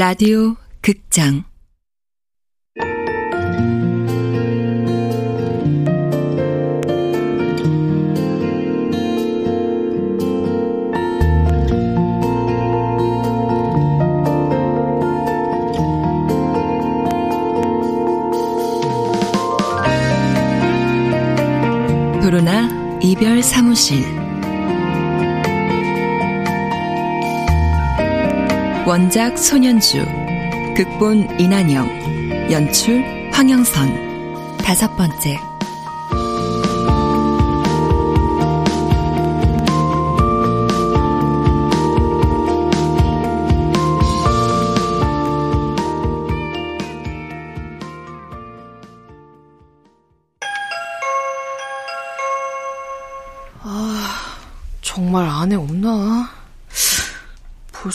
라디오 극장. 도로나 이별 사무실 원작 손현주 극본 이난영 연출 황영선. 다섯 번째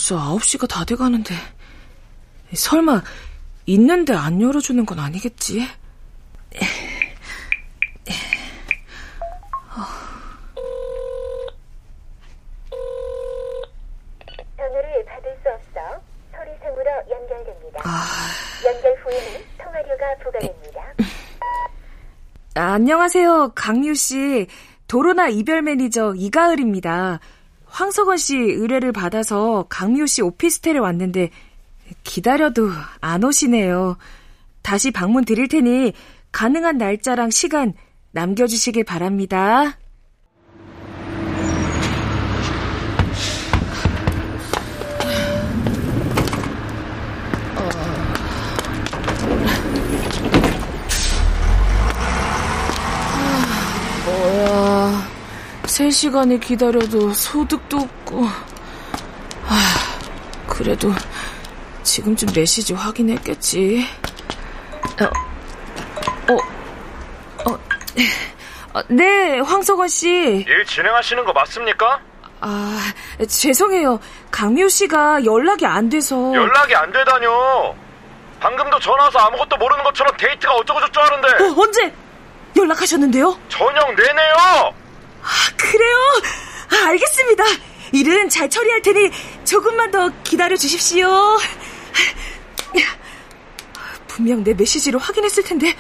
벌써 9시가 다 돼가는데. 설마, 있는데 안 열어주는 건 아니겠지? 전화를 받을 수 없어 소리상으로 연결됩니다. 아, 연결 후에는 통화료가 부과됩니다. 아, 안녕하세요. 강미우 씨. 도로나 이별 매니저 이가을입니다. 황석원 씨 의뢰를 받아서 강미우 씨 오피스텔에 왔는데 기다려도 안 오시네요. 다시 방문 드릴 테니 가능한 날짜랑 시간 남겨주시길 바랍니다. 3시간을 기다려도 소득도 없고. 아, 그래도 지금쯤 메시지 확인했겠지. 어, 어, 어, 어, 네, 황석원 씨. 일 진행하시는 거 맞습니까? 아, 죄송해요. 강미호 씨가 연락이 안 돼서. 연락이 안 되다뇨. 방금도 전화 와서 아무것도 모르는 것처럼 데이트가 어쩌고저쩌고 하는데 어, 언제 연락하셨는데요? 저녁 내내요. 아, 그래요? 아, 알겠습니다. 일은 잘 처리할 테니 조금만 더 기다려 주십시오. 분명 내 메시지를 확인했을 텐데.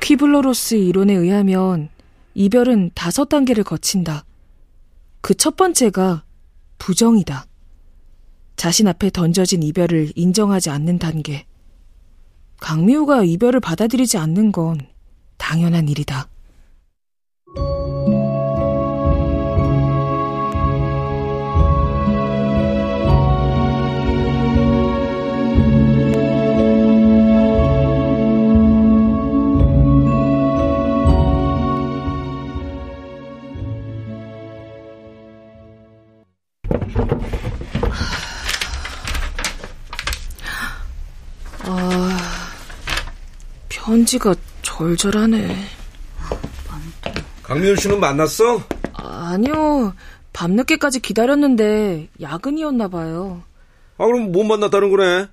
퀴블러로스 이론에 의하면 이별은 다섯 단계를 거친다. 그 첫 번째가 부정이다. 자신 앞에 던져진 이별을 인정하지 않는 단계. 강미우가 이별을 받아들이지 않는 건 당연한 일이다. 편지가 절절하네. 강미훈 씨는 만났어? 아니요. 밤늦게까지 기다렸는데 야근이었나 봐요. 아 그럼 못 만났다는 거네.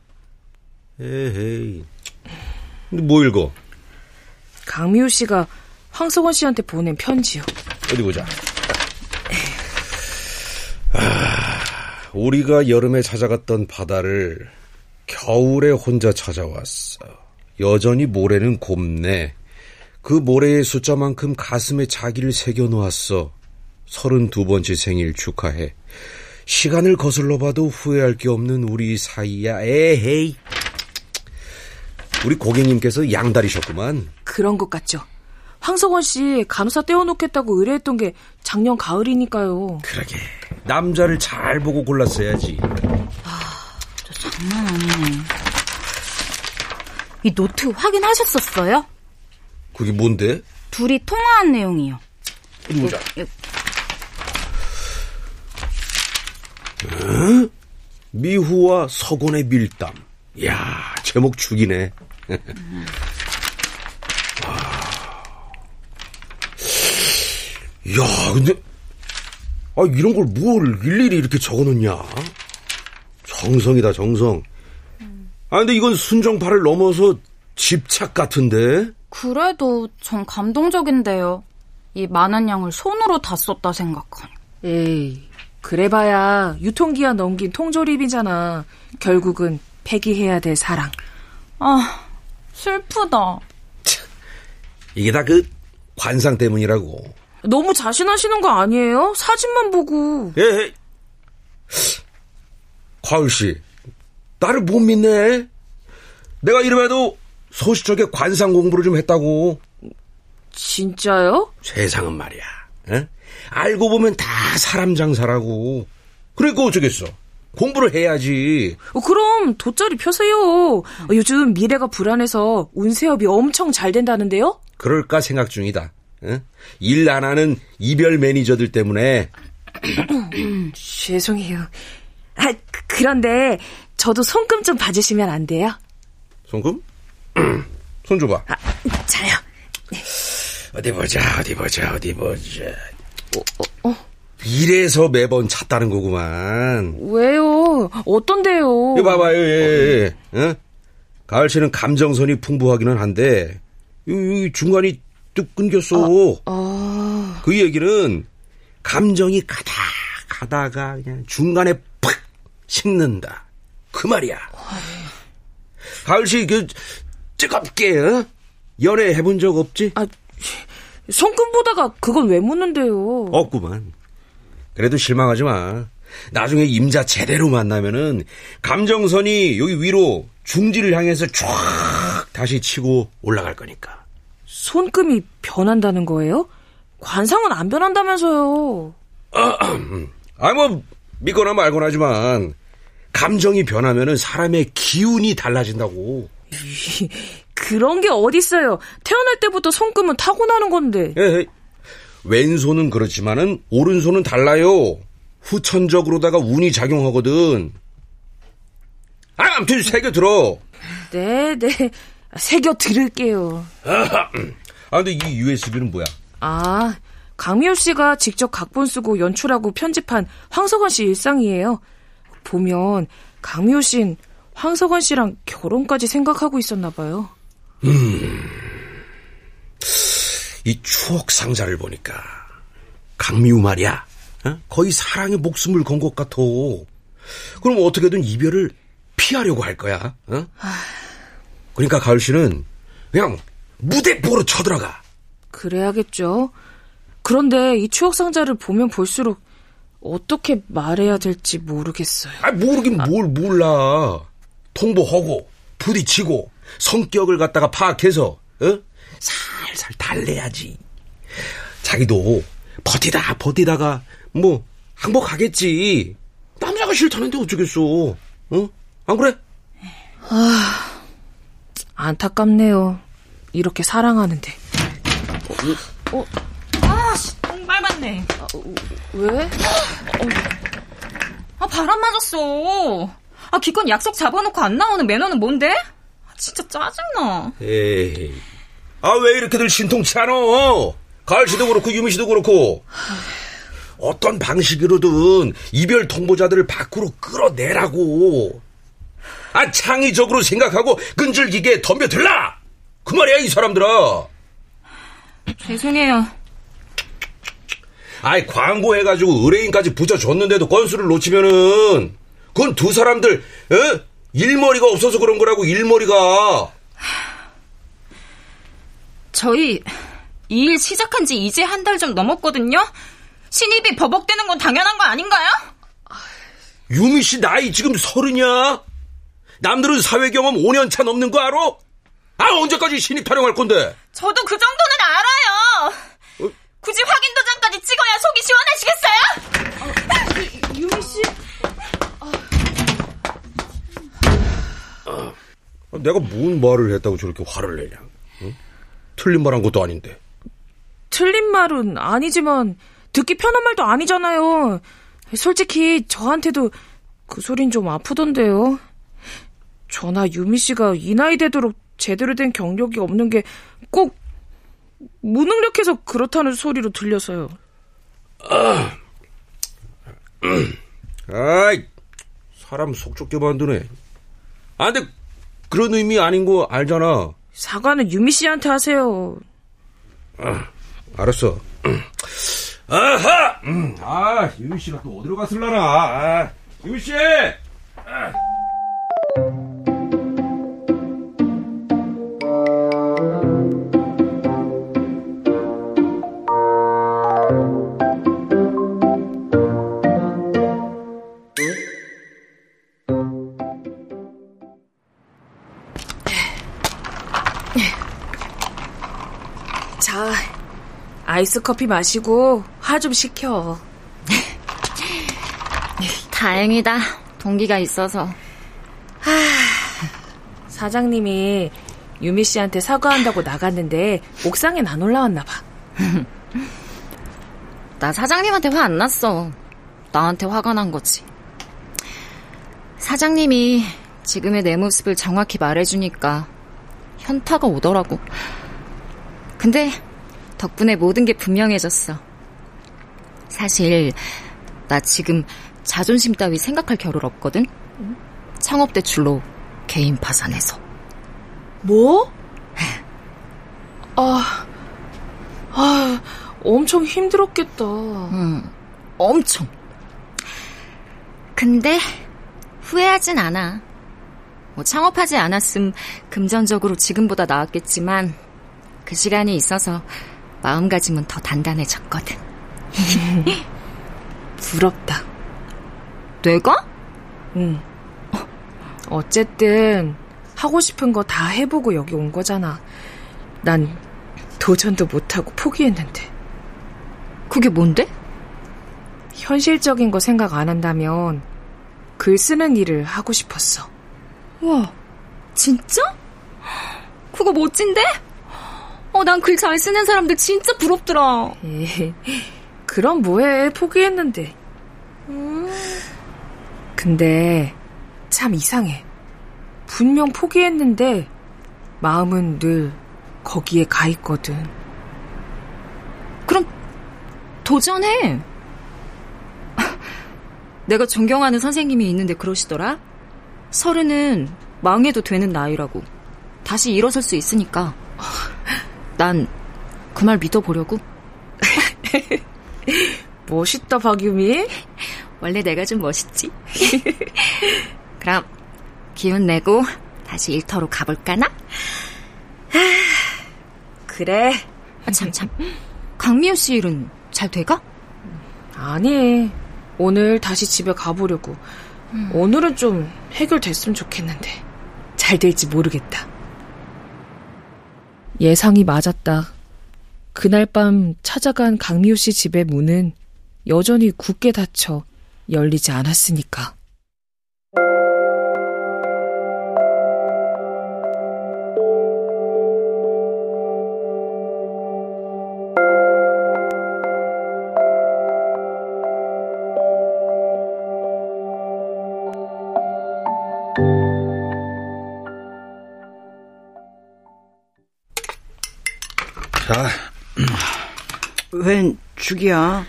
에헤이. 근데 뭐 읽어? 강미우 씨가 황석원 씨한테 보낸 편지요. 어디 보자. 아, 우리가 여름에 찾아갔던 바다를 겨울에 혼자 찾아왔어. 여전히 모래는 곱네. 그 모래의 숫자만큼 가슴에 자기를 새겨놓았어. 서른두 번째 생일 축하해. 시간을 거슬러 봐도 후회할 게 없는 우리 사이야. 에헤이. 우리 고객님께서 양다리셨구만. 그런 것 같죠. 황석원 씨 간호사 떼어놓겠다고 의뢰했던 게 작년 가을이니까요. 그러게. 남자를 잘 보고 골랐어야지. 저 장난 아니네. 이 노트 확인하셨었어요? 그게 뭔데? 둘이 통화한 내용이요. 보자. 여- 미후와 서곤의 밀담. 이야, 제목 죽이네. 야, 근데, 아, 이런 걸 뭘 일일이 이렇게 적어 놓냐? 정성이다, 정성. 아, 근데 이건 순정파를 넘어서 집착 같은데? 그래도 전 감동적인데요. 이 많은 양을 손으로 다 썼다 생각하니. 에이, 그래봐야 유통기한 넘긴 통조림이잖아. 결국은 폐기해야 될 사랑. 아, 슬프다. 이게 다 그 관상 때문이라고. 너무 자신하시는 거 아니에요? 사진만 보고. 예, 예. 과울 씨, 나를 못 믿네. 내가 이름에도 소시적에 관상 공부를 좀 했다고. 진짜요? 세상은 말이야. 에? 알고 보면 다 사람 장사라고. 그러니까 어쩌겠어. 공부를 해야지. 어, 그럼 돗자리 펴세요. 어, 요즘 미래가 불안해서 운세업이 엄청 잘 된다는데요? 그럴까 생각 중이다. 에? 일안 하는 이별 매니저들 때문에 죄송해요. 아, 그- 그런데 저도 손금 좀 봐주시면 안 돼요? 손금? 손 줘봐. 아, 자요. 어디 보자, 어디 보자, 어디 보자. 이래서 매번 찾다는 거구만. 왜요? 어떤데요? 이거 봐봐요, 예, 예, 예. 어? 가을 씨는 감정선이 풍부하기는 한데, 이, 이 중간이 뚝 끊겼어. 아, 그 얘기는 감정이 가다 가다가 그냥 중간에 팍 식는다. 그 말이야. 가을 씨, 그, 뜨겁게, 어? 연애 해본 적 없지? 아, 손금 보다가 그건 왜 묻는데요? 없구만. 그래도 실망하지 마. 나중에 임자 제대로 만나면은 감정선이 여기 위로 중지를 향해서 쫙 다시 치고 올라갈 거니까. 손금이 변한다는 거예요? 관상은 안 변한다면서요. 아, 뭐, 믿거나 말거나 하지만, 감정이 변하면은 사람의 기운이 달라진다고. 그런 게 어딨어요. 태어날 때부터 손금은 타고나는 건데. 예, 왼손은 그렇지만은, 오른손은 달라요. 후천적으로다가 운이 작용하거든. 아, 아무튼 새겨 들어. 네, 네. 새겨 들을게요. 아, 근데 이 USB는 뭐야? 아, 강미호 씨가 직접 각본 쓰고 연출하고 편집한 황석원 씨 일상이에요. 보면 강미호 씨는 황석원 씨랑 결혼까지 생각하고 있었나 봐요. 이 추억 상자를 보니까 강미우 말이야 어? 거의 사랑에 목숨을 건 것 같아 그럼 어떻게든 이별을 피하려고 할 거야 어? 그러니까 가을 씨는 그냥 무대뽀로 쳐들어가 그래야겠죠. 그런데 이 추억 상자를 보면 볼수록 어떻게 말해야 될지 모르겠어요. 아 모르긴 뭘 몰라 통보하고 부딪히고 성격을 갖다가 파악해서 어? 살살 달래야지 자기도 버티다 버티다가 뭐 항복하겠지 남자가 싫다는데 어쩌겠어 어? 안 그래? 안타깝네요. 이렇게 사랑하는데. 똥 밟았네. 왜? 아, 바람 맞았어. 아, 기껏 약속 잡아놓고 안 나오는 매너는 뭔데? 아, 진짜 짜증나. 에이 아 왜 이렇게들 신통치 않아 가을 씨도 그렇고 유미 씨도 그렇고 어떤 방식으로든 이별 통보자들을 밖으로 끌어내라고 아 창의적으로 생각하고 끈질기게 덤벼들라 그 말이야 이 사람들아 죄송해요. 아이 광고 해가지고 의뢰인까지 붙여줬는데도 건수를 놓치면은 그건 두 사람들 에? 일머리가 없어서 그런 거라고 일머리가 저희 이 일 시작한 지 이제 한 달 좀 넘었거든요? 신입이 버벅대는 건 당연한 거 아닌가요? 유미 씨 나이 지금 서른이야 남들은 사회 경험 5년 차 넘는 거 알아? 아 언제까지 신입 타령할 건데 저도 그 정도는 알아요. 굳이 확인 도장까지 찍어야 속이 시원하시겠어요? 유미 씨? 아, 내가 뭔 말을 했다고 저렇게 화를 내냐 응? 틀린 말 한 것도 아닌데 틀린 말은 아니지만 듣기 편한 말도 아니잖아요. 솔직히 저한테도 그 소린 좀 아프던데요. 저나 유미 씨가 이 나이 되도록 제대로 된 경력이 없는 게 꼭 무능력해서 그렇다는 소리로 들려서요. 아이 사람 속 좁게 만드네 아 근데 그런 의미 아닌 거 알잖아 사과는 유미 씨한테 하세요. 알았어 아하 음, 아, 유미 씨가 또 어디로 갔을라나. 아, 유미 씨! 아. 아이스 커피 마시고 화 좀 식혀. 다행이다. 동기가 있어서. 사장님이 유미 씨한테 사과한다고 나갔는데 옥상엔 안 올라왔나 봐. 나 사장님한테 화 안 났어. 나한테 화가 난 거지. 사장님이 지금의 내 모습을 정확히 말해주니까 현타가 오더라고. 근데 덕분에 모든 게 분명해졌어. 사실 나 지금 자존심 따위 생각할 겨를 없거든. 창업 대출로 개인 파산해서. 뭐? 아, 아, 엄청 힘들었겠다. 음, 엄청. 근데 후회하진 않아. 뭐 창업하지 않았음 금전적으로 지금보다 나았겠지만 그 시간이 있어서 마음가짐은 더 단단해졌거든. 부럽다. 내가? 응. 어쨌든 하고 싶은 거 다 해보고 여기 온 거잖아. 난 도전도 못하고 포기했는데. 그게 뭔데? 현실적인 거 생각 안 한다면 글 쓰는 일을 하고 싶었어. 와, 진짜? 그거 멋진데? 어, 난 글 잘 쓰는 사람들 진짜 부럽더라. 에 그럼 뭐해. 포기했는데. 근데 참 이상해. 분명 포기했는데 마음은 늘 거기에 가 있거든. 그럼 도전해. 내가 존경하는 선생님이 있는데 그러시더라. 서른은 망해도 되는 나이라고. 다시 일어설 수 있으니까. 난 그 말 믿어보려고. 멋있다, 박유미. 원래 내가 좀 멋있지? 그럼 기운 내고 다시 일터로 가볼까나? 그래. 아, 참, 참. 강미호 씨 일은 잘 돼가? 아니, 오늘 다시 집에 가보려고. 오늘은 좀 해결됐으면 좋겠는데. 잘 될지 모르겠다. 예상이 맞았다. 그날 밤 찾아간 강미호 씨 집의 문은 여전히 굳게 닫혀 열리지 않았으니까. 웬 죽이야?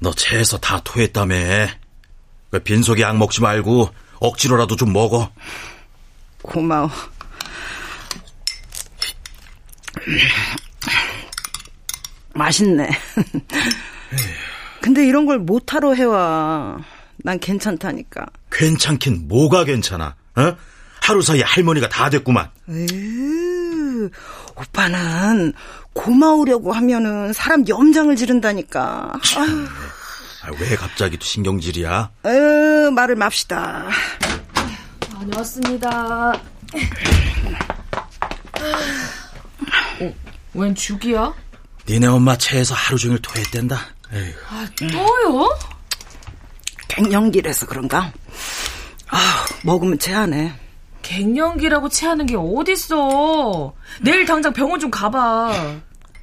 너 체해서 다 토했다며. 그 빈속에 약 먹지 말고 억지로라도 좀 먹어. 고마워. 맛있네. 근데 이런 걸 못하러 해와. 난 괜찮다니까. 괜찮긴 뭐가 괜찮아? 어? 하루 사이에 할머니가 다 됐구만. 에휴, 오빠는 고마우려고 하면은 사람 염장을 지른다니까. 아유, 아, 왜 갑자기 또 신경질이야? 에휴, 말을 맙시다. 다녀왔습니다. 어, 웬 죽이야? 니네 엄마 체해서 하루 종일 토했댄다. 에휴. 아, 또요? 갱년기라서 그런가? 아, 먹으면 체하네. 갱년기라고 체하는 게 어딨어. 내일 당장 병원 좀 가봐.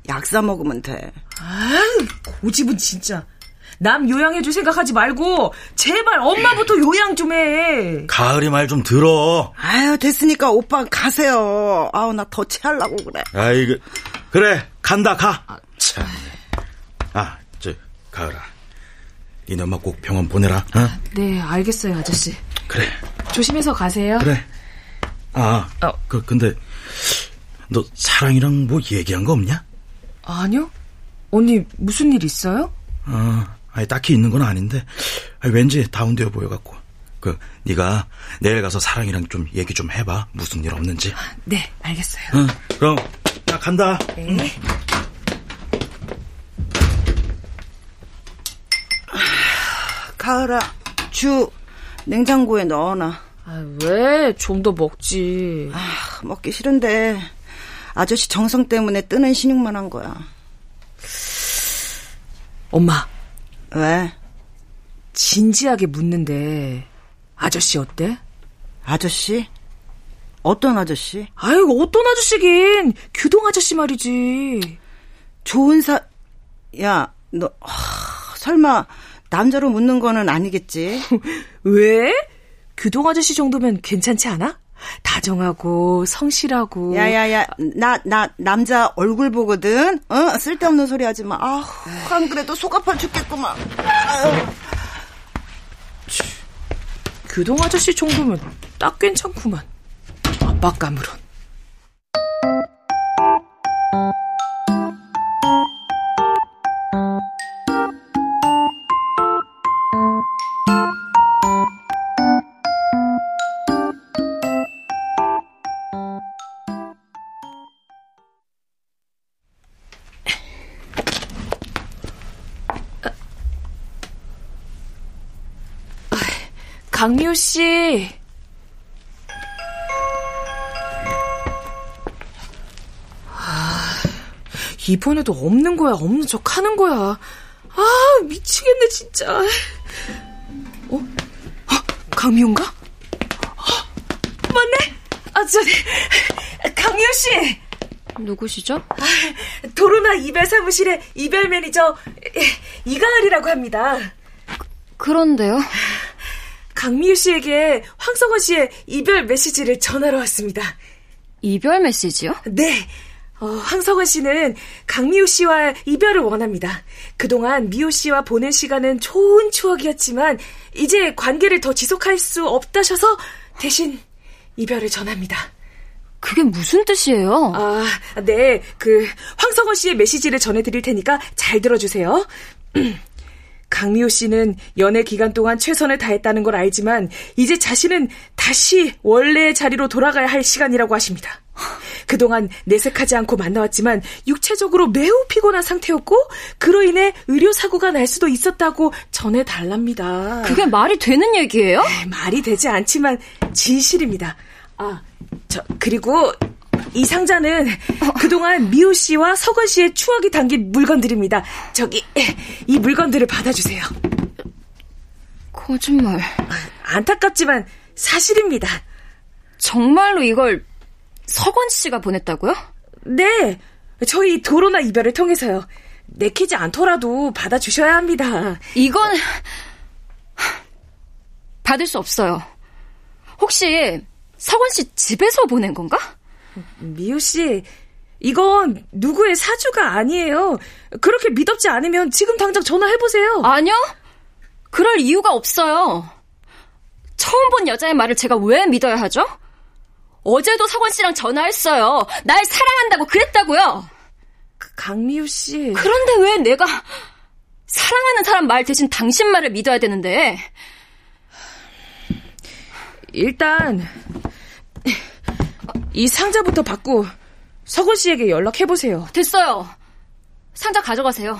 약 사 먹으면 돼. 아유, 고집은 진짜. 남 요양해줄 생각하지 말고, 제발 엄마부터 요양 좀 해. 가을이 말 좀 들어. 아유, 됐으니까 오빠 가세요. 아우, 나 더 체하려고 그래. 아이고, 그래, 간다, 가. 참. 아, 저, 가을아. 니네 엄마 꼭 병원 보내라, 어? 네, 알겠어요, 아저씨. 그래, 조심해서 가세요. 그래. 아, 어. 그, 근데, 너 사랑이랑 뭐 얘기한 거 없냐? 아니요? 언니, 무슨 일 있어요? 어, 아니, 딱히 있는 건 아닌데 아니, 왠지 다운되어 보여갖고 그 네가 내일 가서 사랑이랑 좀 얘기 좀 해봐 무슨 일 없는지 네, 알겠어요. 응 그럼 나 간다 네. 가을아, 주 냉장고에 넣어놔. 아, 왜? 좀 더 먹지. 아, 먹기 싫은데 아저씨 정성 때문에 뜨는 신용만 한 거야. 엄마, 왜? 진지하게 묻는데 아저씨 어때? 아저씨? 어떤 아저씨? 아이고, 어떤 아저씨긴. 규동 아저씨 말이지. 좋은 사, 야, 너, 하, 설마 남자로 묻는 거는 아니겠지? 왜? 규동 아저씨 정도면 괜찮지 않아? 다정하고 성실하고 야야야, 나, 나, 남자 얼굴 보거든? 어? 쓸데없는 소리 하지 마. 아우, 안 그래도 속 아파 죽겠구만. 아유. 규동 아저씨 정도면 딱 괜찮구만. 압박감으론. 강미호 씨. 아, 이번에도 없는 거야, 없는 척 하는 거야. 아, 미치겠네, 진짜. 어? 어? 강미호인가? 어, 맞네? 아, 저기, 강미호 씨! 누구시죠? 도로나 이별 사무실의 이별 매니저, 이가을이라고 합니다. 그런데요. 강미유 씨에게 황성원 씨의 이별 메시지를 전하러 왔습니다. 이별 메시지요? 네. 어, 황성원 씨는 강미유 씨와 이별을 원합니다. 그동안 미유 씨와 보낸 시간은 좋은 추억이었지만 이제 관계를 더 지속할 수 없다셔서 대신 이별을 전합니다. 그게 무슨 뜻이에요? 아, 네. 그 황성원 씨의 메시지를 전해 드릴 테니까 잘 들어 주세요. 강미호 씨는 연애 기간 동안 최선을 다했다는 걸 알지만 이제 자신은 다시 원래의 자리로 돌아가야 할 시간이라고 하십니다. 그동안 내색하지 않고 만나왔지만 육체적으로 매우 피곤한 상태였고 그로 인해 의료 사고가 날 수도 있었다고 전해 달랍니다. 그게 말이 되는 얘기예요? 네, 말이 되지 않지만 진실입니다. 아, 저 그리고 이 상자는 그동안 미호 씨와 서건 씨의 추억이 담긴 물건들입니다. 저기 이 물건들을 받아주세요. 거짓말. 안타깝지만 사실입니다. 정말로 이걸 서건 씨가 보냈다고요? 네, 저희 도로나 이별을 통해서요. 내키지 않더라도 받아주셔야 합니다. 이건 받을 수 없어요. 혹시 서건 씨 집에서 보낸 건가? 미우 씨, 이건 누구의 사주가 아니에요. 그렇게 믿었지 않으면 지금 당장 전화해보세요. 아니요. 그럴 이유가 없어요. 처음 본 여자의 말을 제가 왜 믿어야 하죠? 어제도 서건 씨랑 전화했어요. 날 사랑한다고 그랬다고요. 그 강미우 씨. 그런데 왜 내가 사랑하는 사람 말 대신 당신 말을 믿어야 되는데? 일단 이 상자부터 받고 서건 씨에게 연락해 보세요. 됐어요. 상자 가져가세요.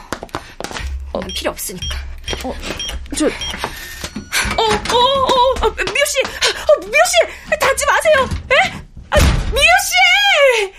어, 필요 없으니까. 어, 저, 어, 어, 어, 어 미우 씨, 어, 미우 씨, 닫지 마세요. 에? 아, 미우 씨!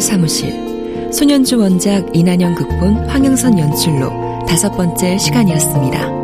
별 사무실 소년주 원작 이난영 극본 황영선 연출로 다섯 번째 시간이었습니다.